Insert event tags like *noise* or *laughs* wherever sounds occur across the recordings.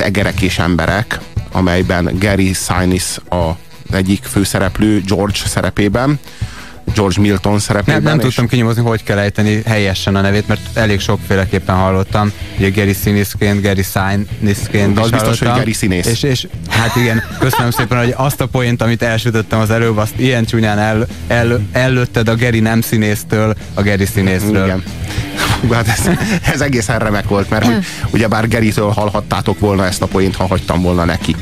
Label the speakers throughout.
Speaker 1: az Egerek és emberek, amelyben Gary Sinise a egyik főszereplő George szerepében, George Milton szerepében.
Speaker 2: Nem, nem tudtam kinyomozni, hogy kell ejteni helyesen a nevét, mert elég sokféleképpen hallottam. Ugye Gary Sinisként, Gary Sinisként
Speaker 1: De az biztos, hogy
Speaker 2: hallottam.
Speaker 1: Gary színész.
Speaker 2: És, és hát igen, köszönöm szépen, hogy azt a poént, amit elsütöttem az előbb, azt ilyen csúnyán el, el, ellőtted a Gary nem színésztől a Gary színészről.
Speaker 1: Igen. Hát ez, ez egészen remek volt, mert hogy ugyebár Geritől hallhattátok volna ezt a poént, ha hagytam volna neki.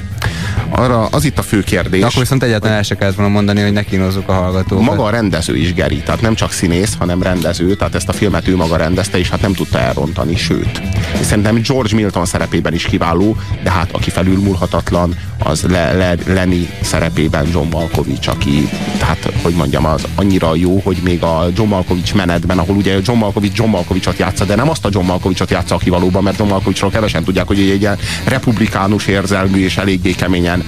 Speaker 1: Arra az itt a fő kérdés.
Speaker 2: De akkor viszont egyáltalán el se kellett volna mondani, hogy ne kínozzuk a hallgatókat.
Speaker 1: Maga a rendező is Geri, tehát nem csak színész, hanem rendező, tehát ezt a filmet ő maga rendezte, és hát nem tudta elrontani, sőt. És szerintem George Milton szerepében is kiváló, de hát aki felülmúlhatatlan, az Le, Le, Lenny szerepében John Malkovich, aki, tehát, hogy mondjam, az annyira jó, hogy még a John Malkovich menetben, ahol ugye John Malkovich John Malkovichot játsza, de nem azt a John Malkovichot játsza, aki valóban, mert John Malkovichról kevesen tudják, hogy egy ilyen republikánus érzelmű és eléggé keményen,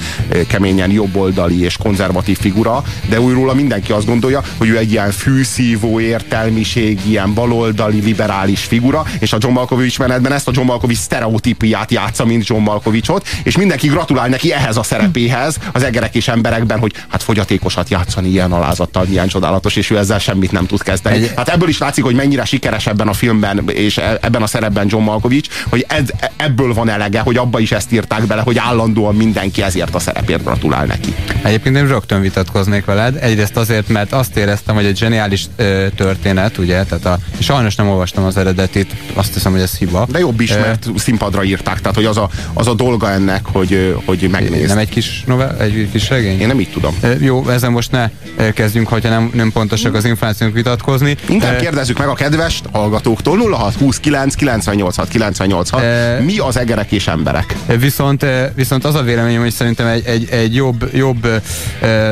Speaker 1: keményen jobboldali és konzervatív figura, de újról mindenki azt gondolja, hogy ő egy ilyen fűszívó értelmiség, ilyen baloldali, liberális figura, és a John Malkovich menetben ezt a John Malkovich sztereotípiát játsza, mint John Malkovichot, és mindenki gratulál neki ehhez a szerepéhez, az egerek és emberekben, hogy hát fogyatékosat játszani ilyen alázattal, milyen csodálatos, és ő ezzel semmit nem tud kezdeni. Hát ebből is látszik, hogy mennyire sikeres ebben a filmben, és e- ebben a szerepben John Malkovich, hogy ez, ebből van elege, hogy abba is ezt írták bele, hogy állandóan mindenki ezért a szerepért gratulál neki.
Speaker 2: Egyébként én rögtön vitatkoznék veled. Egyrészt azért, mert azt éreztem, hogy egy zseniális ö, történet, ugye, tehát a, sajnos nem olvastam az eredetit, azt hiszem, hogy ez hiba.
Speaker 1: De jobb is,
Speaker 2: Ö,
Speaker 1: mert színpadra írták, tehát hogy az a, az a dolga ennek, hogy, hogy megnézd.
Speaker 2: Nem egy kis novel, egy kis regény?
Speaker 1: Én nem így tudom.
Speaker 2: Ö, Jó, ezen most ne ö, kezdjünk, hogyha nem, nem pontosak az információk vitatkozni.
Speaker 1: Inkább
Speaker 2: Ö,
Speaker 1: kérdezzük meg a kedves hallgatóktól 0629 986 986
Speaker 2: E-
Speaker 1: Mi az egerek és emberek?
Speaker 2: Viszont, viszont az a véleményem, hogy szerintem egy, egy, egy jobb, jobb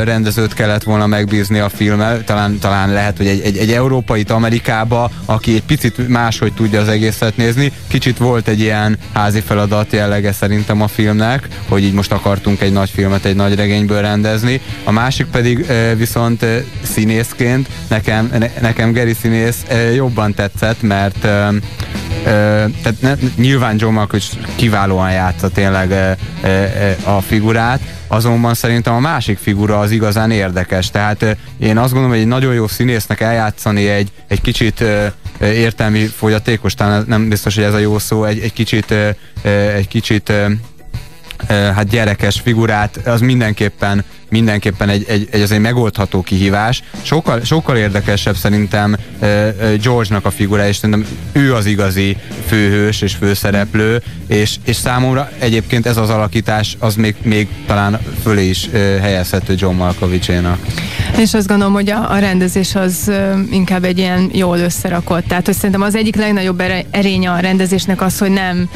Speaker 2: rendezőt kellett volna megbízni a filmmel. Talán, talán lehet, hogy egy, egy, egy európait Amerikába, aki egy picit máshogy tudja az egészet nézni. Kicsit volt egy ilyen házi feladat jellege szerintem a filmnek, hogy így most akartunk egy nagy filmet egy nagy regényből rendezni. A másik pedig viszont színészként nekem, ne, nekem Gary színész jobban tetszett, mert eh, tehát ne, nyilván John Malkovich kiválóan játsza tényleg a figurát, azonban szerintem a másik figura az igazán érdekes. Tehát én azt gondolom, hogy egy nagyon jó színésznek eljátszani egy, egy kicsit értelmi fogyatékos, talán nem biztos, hogy ez a jó szó, egy, egy kicsit egy kicsit hát gyerekes figurát, az mindenképpen mindenképpen egy, egy, egy azért megoldható kihívás. Sokkal, sokkal érdekesebb szerintem George-nak a figura, és szerintem ő az igazi főhős és főszereplő, és, és számomra egyébként ez az alakítás az még, még talán fölé is helyezhető John Malkovichénak.
Speaker 3: És azt gondolom, hogy a, a rendezés az inkább egy ilyen jól összerakott. Tehát, hogy szerintem az egyik legnagyobb erénye a rendezésnek az, hogy nem,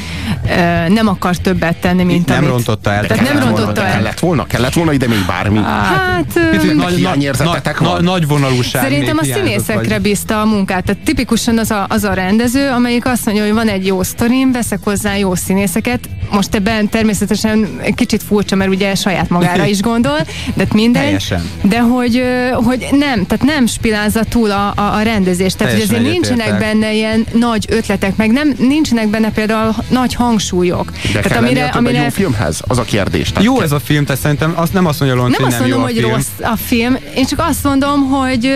Speaker 3: nem akar többet tenni, mint
Speaker 2: Nem
Speaker 3: amit...
Speaker 2: rontotta el.
Speaker 3: Tehát nem rontotta el.
Speaker 1: Kellett volna, kellett volna ide még bármi.
Speaker 3: Hát,
Speaker 2: Picit nagy, nagy,
Speaker 1: hiányérzetetek
Speaker 2: nagy,
Speaker 1: van?
Speaker 2: nagy vonalúság
Speaker 3: Szerintem a színészekre
Speaker 2: vagy-
Speaker 3: bízta a munkát. Tehát tipikusan az a, az a rendező, amelyik azt mondja, hogy van egy jó sztorim, veszek hozzá jó színészeket. Most ebben természetesen egy kicsit furcsa, mert ugye saját magára is gondol, de mindegy.
Speaker 2: Teljesen.
Speaker 3: De hogy, hogy nem, tehát nem spilázza túl a, a, a rendezést. Tehát, hogy azért nincsenek benne ilyen nagy ötletek, meg nem nincsenek benne például nagy hangsúlyok.
Speaker 1: De
Speaker 3: tehát
Speaker 1: kell amire, egy jó filmhez? Az a kérdés. Tehát
Speaker 2: Jó ez a film, tehát szerintem azt nem azt mondja Lonci,
Speaker 3: nem
Speaker 2: hogy
Speaker 3: azt
Speaker 2: nem
Speaker 3: mondom,
Speaker 2: jó a
Speaker 3: hogy
Speaker 2: film.
Speaker 3: rossz a film, én csak azt mondom, hogy,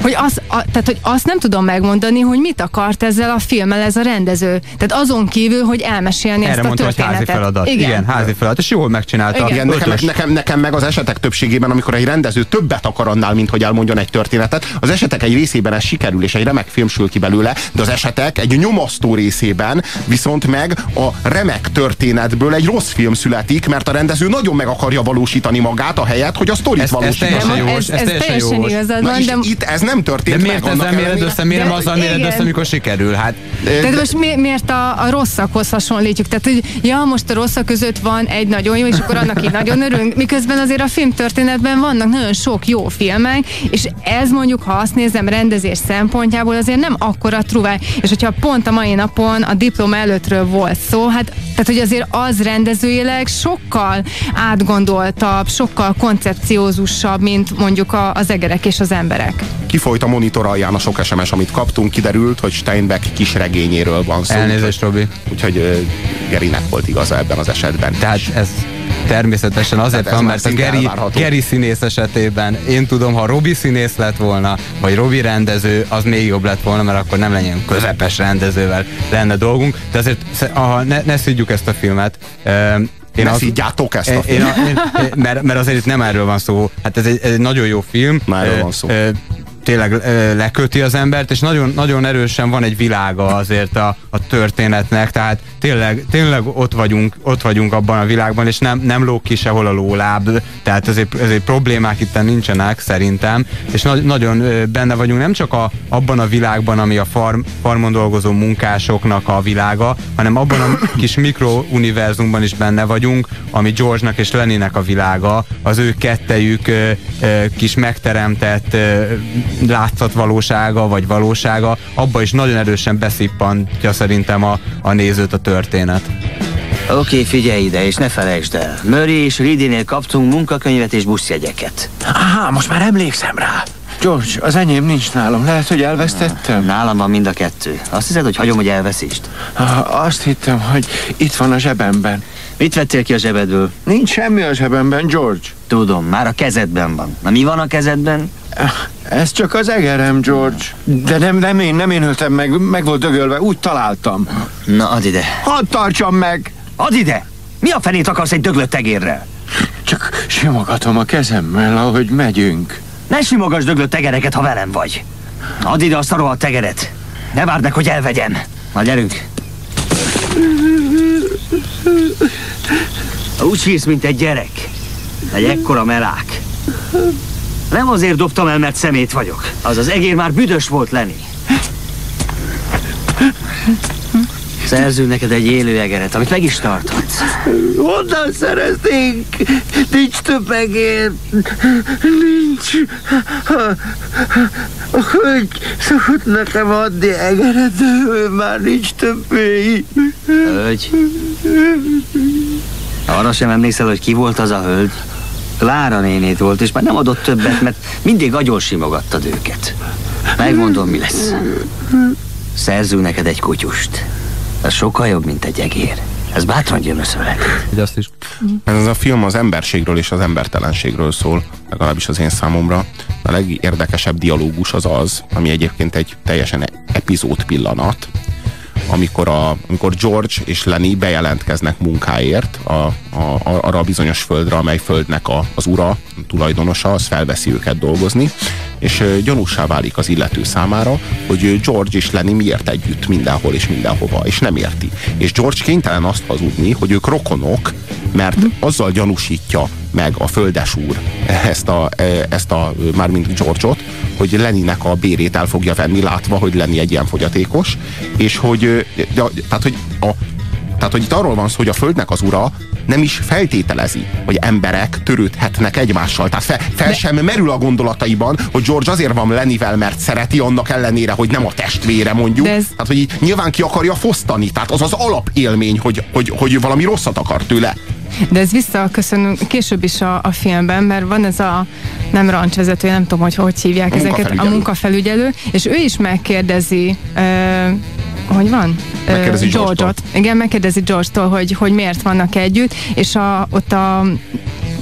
Speaker 3: hogy, az, a, tehát, hogy azt nem tudom megmondani, hogy mit akart ezzel a filmmel ez a rendező. Tehát azon kívül, hogy elmesélni ezt
Speaker 2: Erre
Speaker 3: a
Speaker 2: mondtam, hogy
Speaker 3: történetet.
Speaker 2: házi feladat. Igen, Igen házi feladat, és jól megcsinálta.
Speaker 3: Igen.
Speaker 1: Nekem, nekem, nekem meg az esetek többségében, amikor egy rendező többet akar annál, mint hogy elmondjon egy történetet, az esetek egy részében ez sikerül, és egy remek film sül ki belőle, de az esetek egy nyomasztó részében viszont meg a remek történetből egy rossz film születik, mert a rendező nagyon meg akarja valósítani magát a helyet, hogy a sztorit
Speaker 2: Ez- ez teljesen jogos,
Speaker 3: ez,
Speaker 2: ez teljesen
Speaker 3: teljesen
Speaker 2: jogos.
Speaker 3: igazad van,
Speaker 1: és
Speaker 3: de
Speaker 1: itt ez nem
Speaker 2: De
Speaker 1: történt
Speaker 2: miért
Speaker 1: meg.
Speaker 2: ezzel méred össze, miért nem
Speaker 3: De-
Speaker 2: azzal méred össze, amikor sikerül? Hát
Speaker 3: Tehát most mi, miért a, a rosszakhoz hasonlítjuk? Tehát, hogy ja, most a rosszak között van egy nagyon jó, és akkor annak így nagyon örülünk, miközben azért a filmtörténetben vannak nagyon sok jó filmek, és ez mondjuk, ha azt nézem rendezés szempontjából, azért nem akkora truváj. És hogyha pont a mai napon a diploma előttről volt szó, hát Tehát, hogy azért az rendezőileg sokkal átgondoltabb, sokkal koncepciózusabb, mint mondjuk a, az egerek és az emberek.
Speaker 1: Kifolyt a monitor alján a sok SMS, amit kaptunk, kiderült, hogy Steinbeck kis regényéről van szó.
Speaker 2: Elnézést, Robi.
Speaker 1: Úgyhogy Gerinek volt igaza ebben az esetben.
Speaker 2: Tehát ez természetesen azért van, mert a Geri, Geri színész esetében én tudom, ha Robi színész lett volna, vagy Robi rendező, az még jobb lett volna, mert akkor nem legyen közepes rendezővel lenne dolgunk. De azért aha, ne, ne szidjuk ezt a filmet.
Speaker 1: Én ne az, szígyátok ezt a filmet. Én,
Speaker 2: én, mert, mert azért itt nem erről van szó. Hát ez egy, ez egy nagyon jó film.
Speaker 1: Már erről van szó
Speaker 2: tényleg leköti az embert, és nagyon, nagyon erősen van egy világa azért a, a történetnek, tehát tényleg, tényleg ott, vagyunk, ott vagyunk abban a világban, és nem, nem lóg ki sehol a lóláb, tehát ezért, ezért problémák itt nincsenek szerintem, és na, nagyon benne vagyunk nem csak a, abban a világban, ami a farm, farmon dolgozó munkásoknak a világa, hanem abban a kis mikrouniverzumban is benne vagyunk, ami George-nak és Leninek a világa, az ő kettejük kis megteremtett ö, látszatvalósága vagy valósága, abba is nagyon erősen beszippantja szerintem a, a nézőt a történet.
Speaker 4: Oké, okay, figyelj ide, és ne felejtsd el. Murray és Ridinél kaptunk munkakönyvet és buszjegyeket.
Speaker 5: Aha, most már emlékszem rá. George, az enyém nincs nálam. Lehet, hogy elvesztettem?
Speaker 4: Nálam van mind a kettő. Azt hiszed, hogy hagyom, hogy elveszítsd?
Speaker 5: Azt hittem, hogy itt van a zsebemben.
Speaker 4: Mit vettél ki a zsebedből?
Speaker 5: Nincs semmi a zsebemben, George.
Speaker 4: Tudom, már a kezedben van. Na mi van a kezedben?
Speaker 5: Ez csak az egerem, George. De nem, nem én, nem én öltem meg, meg volt dögölve, úgy találtam.
Speaker 4: Na, add ide.
Speaker 5: Hadd tartsam meg!
Speaker 4: Add ide! Mi a fenét akarsz egy döglött egérrel?
Speaker 5: Csak simogatom a kezemmel, ahogy megyünk.
Speaker 4: Ne simogass döglött tegereket, ha velem vagy. Add ide azt a rohadt tegeret. Ne várd meg, hogy elvegyem. Na, gyerünk. Úgy sírsz, mint egy gyerek. Egy ekkora melák. Nem azért dobtam el, mert szemét vagyok. Az az egér már büdös volt lenni. Szerzünk neked egy élő egeret, amit meg is tarthatsz.
Speaker 5: Honnan szereznénk? Nincs több egér. Nincs. A hölgy szokott nekem adni egeret, de ő már nincs többé.
Speaker 4: Hölgy? Arra sem emlékszel, hogy ki volt az a hölgy? Lára nénét volt, és már nem adott többet, mert mindig agyon simogattad őket. Megmondom, mi lesz. Szerzünk neked egy kutyust. Ez sokkal jobb, mint egy egér. Ez bátran gyömöszölhet.
Speaker 2: Hogy azt is.
Speaker 1: Ez a film az emberségről és az embertelenségről szól, legalábbis az én számomra. A legérdekesebb dialógus az az, ami egyébként egy teljesen epizód pillanat, amikor, a, amikor George és Lenny bejelentkeznek munkáért a, a, a, arra a bizonyos földre, amely földnek a, az ura, a tulajdonosa, az felveszi őket dolgozni, és gyanúsá válik az illető számára, hogy George és Lenny miért együtt mindenhol és mindenhova, és nem érti. És George kénytelen azt hazudni, hogy ők rokonok, mert azzal gyanúsítja meg a földesúr úr ezt a, ezt a mármint George-ot, hogy Leninek a bérét el fogja venni, látva, hogy Lenni egy ilyen fogyatékos, és hogy, de, tehát, hogy a, tehát, hogy itt arról van szó, hogy a Földnek az ura nem is feltételezi, hogy emberek törődhetnek egymással. Tehát fel, fel De... sem merül a gondolataiban, hogy George azért van Lenivel, mert szereti, annak ellenére, hogy nem a testvére mondjuk. ez... Tehát, hogy nyilván ki akarja fosztani. Tehát az az alapélmény, hogy, hogy, hogy valami rosszat akar tőle.
Speaker 3: De ez visszaköszönünk később is a, a filmben, mert van ez a nem rancsvezető, nem tudom, hogy hogy hívják a ezeket, a munkafelügyelő, és ő is megkérdezi uh, hogy van?
Speaker 1: Megkérdezi George-ot.
Speaker 3: Igen, megkérdezi George-tól, hogy, hogy miért vannak együtt, és a, ott a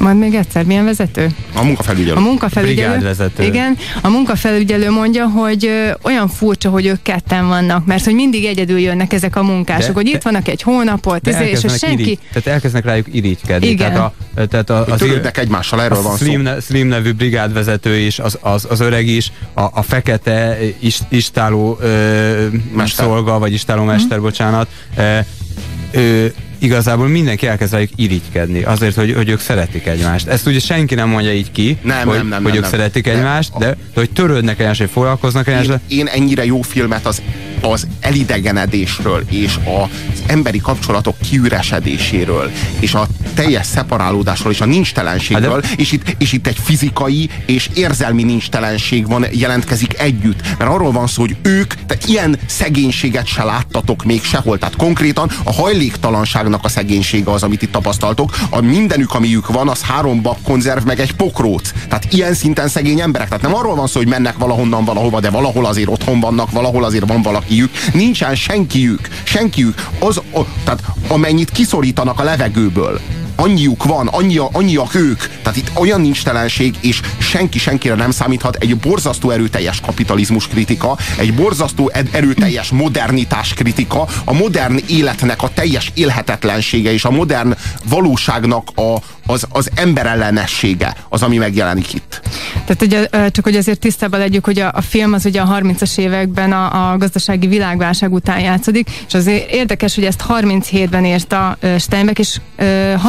Speaker 3: majd még egyszer, milyen vezető?
Speaker 1: A munkafelügyelő.
Speaker 3: A munkafelügyelő. Igen, a munkafelügyelő mondja, hogy ö, olyan furcsa, hogy ők ketten vannak, mert hogy mindig egyedül jönnek ezek a munkások, de, hogy itt vannak egy hónapot,
Speaker 2: de izé, és senki... Irigy, tehát elkezdenek rájuk irigykedni.
Speaker 3: Igen. Tehát,
Speaker 1: a, tehát a, az Törődnek egymással, erről van
Speaker 2: Slim, szó. Slim nevű brigádvezető is, az, az, az öreg is, a, a fekete is, istáló ö, szolga, vagy istáló mester, mm. bocsánat, ö, ö, igazából mindenki elkezd rájuk irigykedni, azért, hogy, hogy ők szeretik egymást. Ezt ugye senki nem mondja így ki,
Speaker 1: nem,
Speaker 2: hogy,
Speaker 1: nem, nem,
Speaker 2: hogy
Speaker 1: nem,
Speaker 2: ők
Speaker 1: nem.
Speaker 2: szeretik egymást, de, de hogy törődnek egymást, hogy foglalkoznak egymást.
Speaker 1: Én, én ennyire jó filmet az az elidegenedésről, és az emberi kapcsolatok kiüresedéséről, és a teljes szeparálódásról, és a nincstelenségről, hát és, itt, és itt egy fizikai és érzelmi nincstellenség van, jelentkezik együtt. Mert arról van szó, hogy ők, tehát ilyen szegénységet se láttatok még sehol. Tehát konkrétan a hajléktalanságnak a szegénysége az, amit itt tapasztaltok. A mindenük, amiük van, az három bab konzerv, meg egy pokróc. Tehát ilyen szinten szegény emberek. Tehát nem arról van szó, hogy mennek valahonnan valahova, de valahol azért otthon vannak, valahol azért van valakiük. Nincsen senkiük, senkiük. Az, a, tehát amennyit kiszorítanak a levegőből, annyiuk van, annyi, annyiak ők. Tehát itt olyan nincstelenség, és senki senkire nem számíthat. Egy borzasztó erőteljes kapitalizmus kritika, egy borzasztó erőteljes modernitás kritika, a modern életnek a teljes élhetetlensége és a modern valóságnak a, az, az emberellenessége az, ami megjelenik itt.
Speaker 3: Tehát ugye, csak hogy azért tisztában legyük, hogy a, a film az ugye a 30-as években a, a gazdasági világválság után játszódik, és azért érdekes, hogy ezt 37-ben írta Steinbeck, és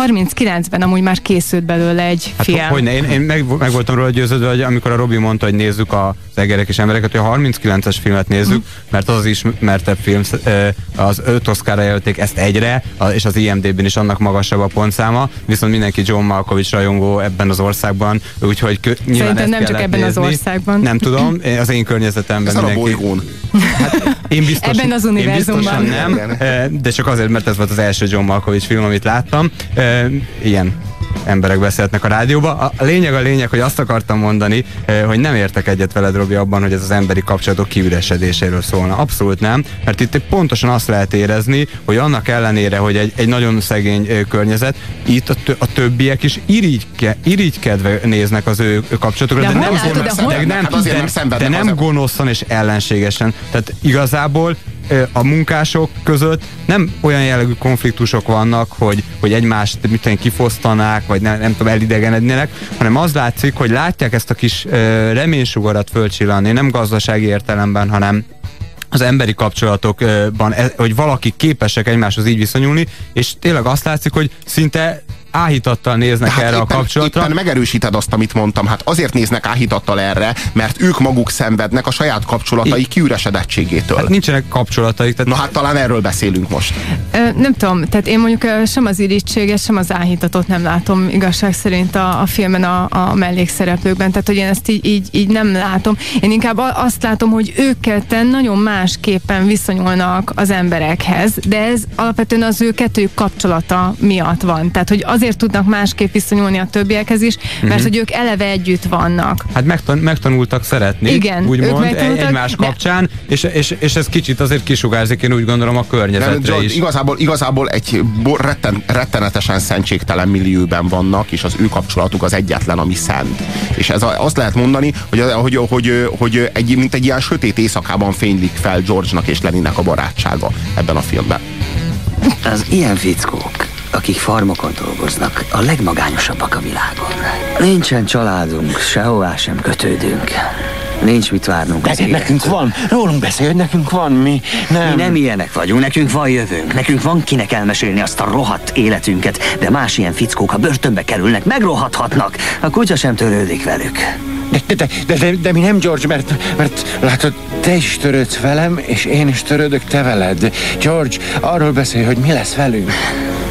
Speaker 3: 39-ben amúgy már készült belőle egy hát, film.
Speaker 2: Hogy ne, én, én meg, meg voltam róla győződve, hogy amikor a Robi mondta, hogy nézzük a egerek és embereket, hogy a 39-es filmet nézzük, mm. mert az az ismertebb film, az öt Oscarra jelölték ezt egyre, és az IMDb-n is annak magasabb a pontszáma, viszont mindenki John Malkovich rajongó ebben az országban, úgyhogy
Speaker 3: Szerintem nem csak ebben
Speaker 2: nézni.
Speaker 3: az országban.
Speaker 2: Nem tudom, az én környezetemben
Speaker 1: Ez mindenki. a bolygón.
Speaker 2: Hát, én biztos,
Speaker 3: ebben az univerzumban.
Speaker 2: Én nem, de csak azért, mert ez volt az első John Malkovich film, amit láttam. Ilyen emberek beszélhetnek a rádióba. A lényeg a lényeg, hogy azt akartam mondani, eh, hogy nem értek egyet veled, Robi, abban, hogy ez az emberi kapcsolatok kiüresedéséről szólna. Abszolút nem, mert itt pontosan azt lehet érezni, hogy annak ellenére, hogy egy, egy nagyon szegény eh, környezet, itt a, a többiek is irigyke, irigykedve néznek az ő kapcsolatokra,
Speaker 3: de,
Speaker 2: de,
Speaker 3: nem,
Speaker 2: gonosz,
Speaker 3: de,
Speaker 2: de, nem,
Speaker 1: hát
Speaker 2: de, de nem gonoszan és ellenségesen. Tehát igazából a munkások között nem olyan jellegű konfliktusok vannak, hogy, hogy egymást mit kifosztanák, vagy nem, nem tudom, elidegenednének, hanem az látszik, hogy látják ezt a kis reménysugarat fölcsillanni, nem gazdasági értelemben, hanem az emberi kapcsolatokban, e, hogy valaki képesek egymáshoz így viszonyulni, és tényleg azt látszik, hogy szinte áhítattal néznek hát erre éppen, a kapcsolatra.
Speaker 1: Éppen megerősíted azt, amit mondtam. Hát azért néznek áhítattal erre, mert ők maguk szenvednek a saját kapcsolatai kiüresedettségétől.
Speaker 2: Hát nincsenek kapcsolataik.
Speaker 1: Tehát... Na hát talán erről beszélünk most.
Speaker 3: Ö, nem tudom, tehát én mondjuk sem az irítséget, sem az áhítatot nem látom igazság szerint a, a filmen a, a mellékszereplőkben. Tehát, hogy én ezt így, így, így nem látom. Én inkább azt látom, hogy ők ketten nagyon másképpen viszonyulnak az emberekhez, de ez alapvetően az ő kettőjük kapcsolata miatt van. Tehát, hogy az azért tudnak másképp viszonyulni a többiekhez is, mert uh-huh. hogy ők eleve együtt vannak.
Speaker 2: Hát megtan- megtanultak szeretni,
Speaker 3: Igen,
Speaker 2: úgymond egymás kapcsán, és, és, és ez kicsit azért kisugárzik, én úgy gondolom a környezetre De, is.
Speaker 1: Igazából, igazából egy retten, rettenetesen szentségtelen millióben vannak, és az ő kapcsolatuk az egyetlen, ami szent. És ez a, azt lehet mondani, hogy, hogy, hogy, hogy egy, mint egy ilyen sötét éjszakában fénylik fel George-nak és Leninnek a barátsága ebben a filmben.
Speaker 4: Az ilyen fickók akik farmokon dolgoznak, a legmagányosabbak a világon. Nincsen családunk, sehová sem kötődünk. Nincs mit várnunk
Speaker 5: az Nekünk van, rólunk beszél, hogy nekünk van, mi nem.
Speaker 4: Mi nem ilyenek vagyunk, nekünk van jövőnk, nekünk van kinek elmesélni azt a rohadt életünket, de más ilyen fickók, ha börtönbe kerülnek, megrohadhatnak. A kutya sem törődik velük.
Speaker 5: De, de, de, de, de, mi nem, George, mert, mert látod, te is törődsz velem, és én is törődök te veled. George, arról beszélj, hogy mi lesz velünk.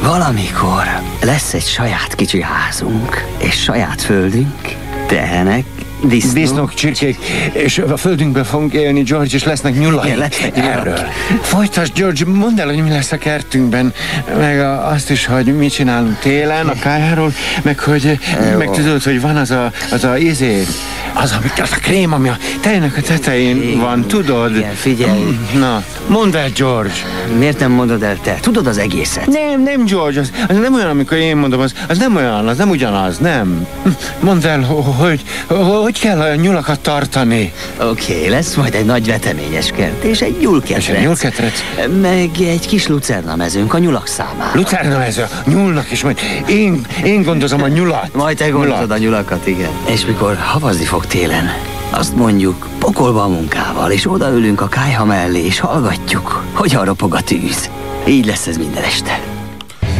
Speaker 4: Valamikor lesz egy saját kicsi házunk, és saját földünk, tehenek, Disznók.
Speaker 5: Disznók, csirkék, és a földünkben fogunk élni, George, és lesznek nyulai. Igen, lesznek Erről. Folytasd, George, mondd el, hogy mi lesz a kertünkben, meg a, azt is, hogy mit csinálunk télen a kájáról, meg hogy, Jó. meg tudod, hogy van az a, az a izé, az, ami, az a krém, ami a tejnek a tetején igen, van, tudod?
Speaker 4: Igen, figyelj. *clears throat*
Speaker 5: Na, mondd el, George.
Speaker 4: Miért nem mondod el te? Tudod az egészet?
Speaker 5: Nem, nem, George, az, az nem olyan, amikor én mondom, az, az nem olyan, az nem ugyanaz, nem. *clears throat* Mondd el, hogy, hogy kell a nyulakat tartani?
Speaker 4: Oké, okay, lesz majd egy nagy veteményes kert, és egy nyulketrec. És
Speaker 5: egy nyulketrec?
Speaker 4: Meg egy kis lucerna mezőnk a nyulak számára.
Speaker 5: Lucerna mező, nyulnak is, majd én, én gondozom a nyulat.
Speaker 4: Majd te gondozod nyulat. a nyulakat, igen. És mikor havazni fog télen, azt mondjuk, pokolba a munkával, és odaülünk a kájha mellé, és hallgatjuk, hogy ropog a tűz. Így lesz ez minden este.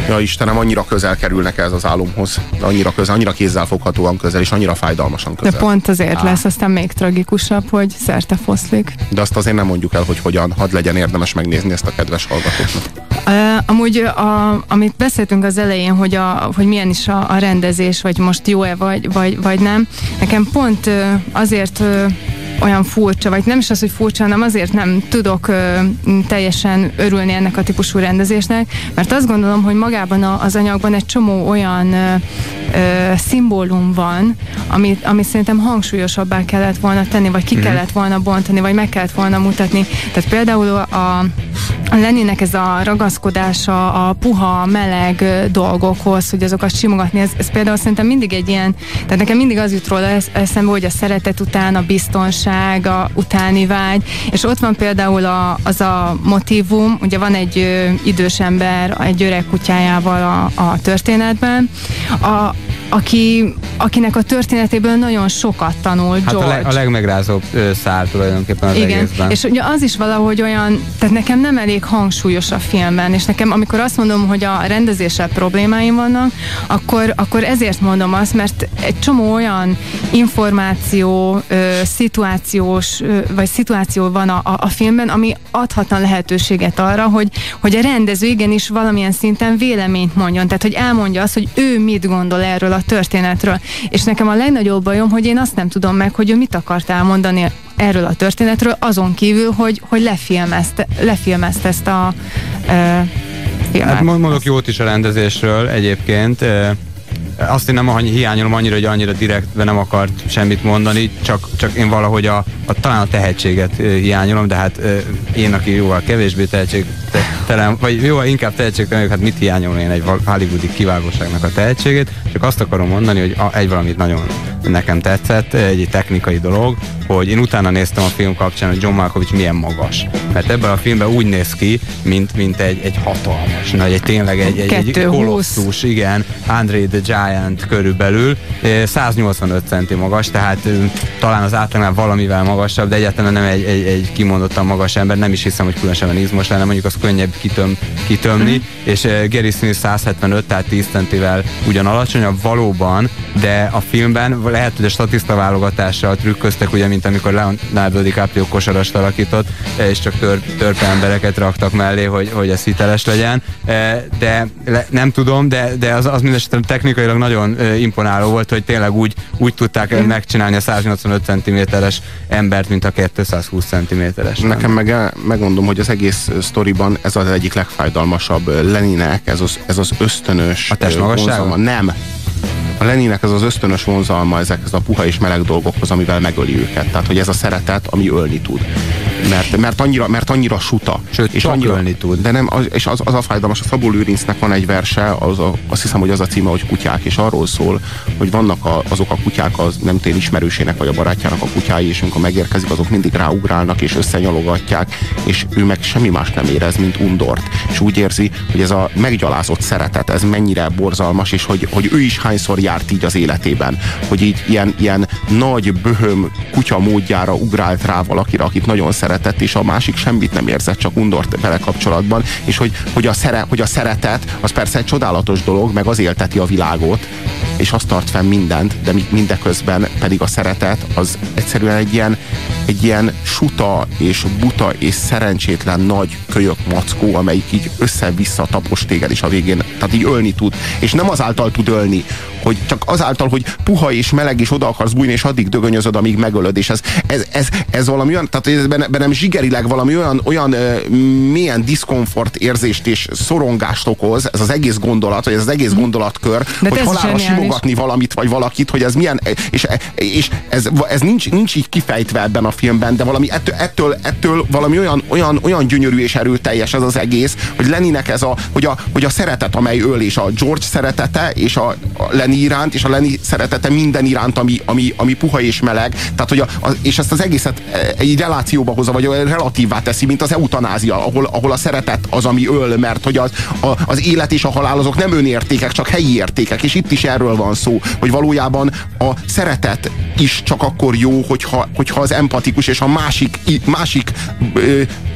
Speaker 1: Ja Istenem, annyira közel kerülnek ez az álomhoz. Annyira közel, annyira kézzelfoghatóan közel, és annyira fájdalmasan közel.
Speaker 3: De pont azért Á. lesz aztán még tragikusabb, hogy szerte foszlik.
Speaker 1: De azt azért nem mondjuk el, hogy hogyan, hadd legyen érdemes megnézni ezt a kedves hallgatóknak.
Speaker 3: Uh, amúgy, a, amit beszéltünk az elején, hogy, a, hogy milyen is a, a rendezés, vagy most jó-e, vagy, vagy, vagy nem. Nekem pont uh, azért uh, olyan furcsa, vagy nem is az, hogy furcsa, hanem azért nem tudok ö, teljesen örülni ennek a típusú rendezésnek, mert azt gondolom, hogy magában a, az anyagban egy csomó olyan ö, ö, szimbólum van, amit, amit szerintem hangsúlyosabbá kellett volna tenni, vagy ki mm. kellett volna bontani, vagy meg kellett volna mutatni. Tehát például a, a Leninek ez a ragaszkodása a puha, meleg dolgokhoz, hogy azokat simogatni, ez, ez például szerintem mindig egy ilyen, tehát nekem mindig az jut róla eszembe, hogy a szeretet után a biztonság, a utáni vágy, és ott van például a, az a motivum, ugye van egy ö, idős ember egy öreg kutyájával a, a történetben, a, aki, akinek a történetéből nagyon sokat tanul hát George.
Speaker 2: A, leg, a legmegrázóbb szál tulajdonképpen az
Speaker 3: Igen.
Speaker 2: egészben.
Speaker 3: És ugye az is valahogy olyan, tehát nekem nem elég hangsúlyos a filmben, és nekem amikor azt mondom, hogy a rendezéssel problémáim vannak, akkor, akkor ezért mondom azt, mert egy csomó olyan információ, ö, szituációs, ö, vagy szituáció van a, a, a filmben, ami adhatna lehetőséget arra, hogy, hogy a rendező igenis valamilyen szinten véleményt mondjon, tehát hogy elmondja azt, hogy ő mit gondol erről a történetről. És nekem a legnagyobb bajom, hogy én azt nem tudom meg, hogy ő mit akart elmondani erről a történetről, azon kívül, hogy, hogy lefilmezte, lefilmezte ezt a e, filmet. Hát
Speaker 2: mondok jót is a rendezésről egyébként. Azt én nem annyi, hiányolom annyira, hogy annyira direktben nem akart semmit mondani, csak, csak én valahogy a, a, talán a tehetséget hiányolom, de hát én, aki jóval kevésbé tehetségtelen, vagy jóval inkább tehetségtelen, hát mit hiányolom én egy hollywoodi kiválóságnak a tehetségét, csak azt akarom mondani, hogy a, egy valamit nagyon nekem tetszett, egy technikai dolog, hogy én utána néztem a film kapcsán, hogy John Malkovich milyen magas. Mert ebben a filmben úgy néz ki, mint, mint egy, egy hatalmas, nagy, egy tényleg egy, egy, egy kolosszus, igen, André the Giant körülbelül, 185 centi magas, tehát talán az átlagnál valamivel magasabb, de egyáltalán nem egy, egy, egy kimondottan magas ember, nem is hiszem, hogy különösen izmos lenne, mondjuk az könnyebb kitöm, kitömni, mm. és Gary Smith 175, tehát 10 centivel ugyan alacsonyabb valóban, de a filmben lehet, hogy a statiszta válogatással trükköztek, ugye, mint amikor Leonardo DiCaprio kosarast alakított, és csak tör, törpe embereket raktak mellé, hogy, hogy ez hiteles legyen. De le, nem tudom, de, de az, az mindesetre technikailag nagyon imponáló volt, hogy tényleg úgy, úgy tudták mm. megcsinálni a 185 cm-es embert, mint a 220 cm-es.
Speaker 1: Nekem meg, megmondom, hogy az egész sztoriban ez az egyik legfájdalmasabb Leninek, ez az, ez az ösztönös...
Speaker 2: A testmagassága?
Speaker 1: Nem, a Leninek ez az ösztönös vonzalma ezekhez a puha és meleg dolgokhoz, amivel megöli őket. Tehát, hogy ez a szeretet, ami ölni tud mert, mert, annyira, mert annyira suta.
Speaker 2: Sőt, és annyira, tud.
Speaker 1: De nem, az, és az, az a fájdalmas, a Szabó Lőrincnek van egy verse, az a, azt hiszem, hogy az a címe, hogy kutyák, és arról szól, hogy vannak a, azok a kutyák, az nem tél ismerősének vagy a barátjának a kutyái, és amikor megérkezik, azok mindig ráugrálnak, és összenyalogatják, és ő meg semmi más nem érez, mint undort. És úgy érzi, hogy ez a meggyalázott szeretet, ez mennyire borzalmas, és hogy, hogy ő is hányszor járt így az életében, hogy így ilyen, ilyen nagy böhöm kutya módjára ugrált rá valakire, akit nagyon szeret szeretett, és a másik semmit nem érzett, csak undort vele kapcsolatban, és hogy, hogy, a, szere, hogy a szeretet az persze egy csodálatos dolog, meg az élteti a világot, és azt tart fenn mindent, de mindeközben pedig a szeretet az egyszerűen egy ilyen, egy ilyen suta és buta és szerencsétlen nagy kölyök mackó, amelyik így össze-vissza tapos téged, és a végén, tehát így ölni tud. És nem azáltal tud ölni, hogy csak azáltal, hogy puha és meleg, és oda akarsz bújni, és addig dögönyözöd, amíg megölöd, és ez, ez, ez, ez valami olyan, tehát ez bennem zsigerileg valami olyan, olyan milyen diszkomfort érzést és szorongást okoz, ez az egész gondolat, vagy ez az egész gondolatkör, De hogy halálra simogatni valamit, vagy valakit, hogy ez milyen, és, és ez, ez nincs, nincs így kifejtve ebben a filmben, de valami ettől, ettől, ettől valami olyan, olyan, olyan gyönyörű és erőteljes ez az egész, hogy Leninek ez a, hogy a, hogy a szeretet, amely öl, és a George szeretete, és a, a Lenny iránt, és a Lenny szeretete minden iránt, ami, ami, ami puha és meleg, tehát hogy a, a, és ezt az egészet egy relációba hozza, vagy relatívvá teszi, mint az eutanázia, ahol, ahol a szeretet az, ami öl, mert hogy az, a, az élet és a halál azok nem önértékek, csak helyi értékek, és itt is erről van szó, hogy valójában a szeretet is csak akkor jó, hogyha, hogyha az empatikus és a másik, másik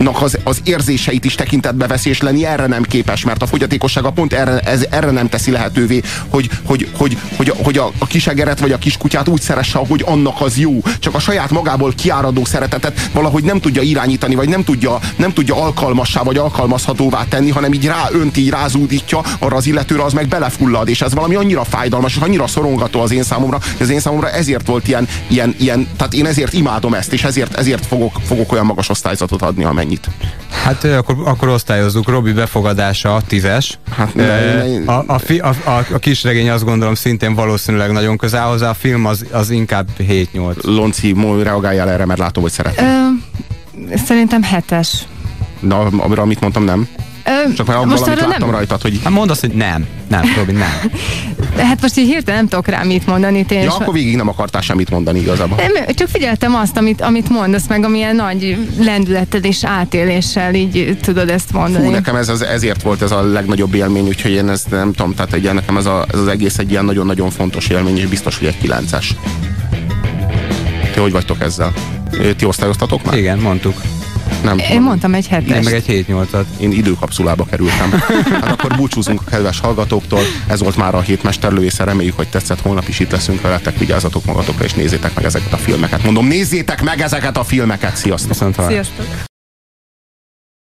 Speaker 1: fogyatékosságnak az, az érzéseit is tekintetbe veszi, és lenni erre nem képes, mert a fogyatékossága pont erre, ez, erre nem teszi lehetővé, hogy, hogy, hogy, hogy, hogy a, a kisegeret vagy a kiskutyát úgy szeresse, hogy annak az jó. Csak a saját magából kiáradó szeretetet valahogy nem tudja irányítani, vagy nem tudja, nem tudja alkalmassá vagy alkalmazhatóvá tenni, hanem így ráönti, így rázúdítja arra az illetőre, az meg belefullad, és ez valami annyira fájdalmas, és annyira szorongató az én számomra, az én számomra ezért volt ilyen, ilyen, ilyen tehát én ezért imádom ezt, és ezért, ezért fogok, fogok olyan magas osztályzatot adni, amennyit.
Speaker 2: Hát akkor, akkor osztályozzuk. Robi befogadása a tízes. Hát, ne, ne, a, a, fi, a, a, a kisregény azt gondolom szintén valószínűleg nagyon közel hozzá, a film az, az inkább 7-8.
Speaker 1: Lonci, reagáljál erre, mert látom, hogy szeretem.
Speaker 3: Szerintem hetes.
Speaker 1: Na, amire amit mondtam, nem? Ö, Csak már most valamit láttam nem... rajtad, hogy...
Speaker 2: Hát mondd azt, hogy nem. Nem, Robin, nem. *laughs*
Speaker 3: hát most így hirtelen nem tudok rá mit mondani.
Speaker 1: Tényleg. Ja, akkor végig nem akartál semmit mondani igazából.
Speaker 3: Nem, csak figyeltem azt, amit, amit mondasz, meg amilyen nagy lendülettel és átéléssel így tudod ezt mondani.
Speaker 1: Fú, nekem ez az, ezért volt ez a legnagyobb élmény, úgyhogy én ezt nem tudom, tehát egy, nekem ez, a, ez az egész egy ilyen nagyon-nagyon fontos élmény, és biztos, hogy egy kilences. Ti hogy vagytok ezzel? Ti osztályoztatok már?
Speaker 2: Igen, mondtuk.
Speaker 3: Nem. Én mondtam egy hetes.
Speaker 2: Én meg egy 7-8-at.
Speaker 1: Én időkapszulába kerültem. Hát akkor búcsúzunk a kedves hallgatóktól. Ez volt már a hét mesterlőésze. Reméljük, hogy tetszett. Holnap is itt leszünk veletek. Vigyázzatok magatokra, és nézzétek meg ezeket a filmeket. Mondom, nézzétek meg ezeket a filmeket. Sziasztok!
Speaker 3: Sziasztok!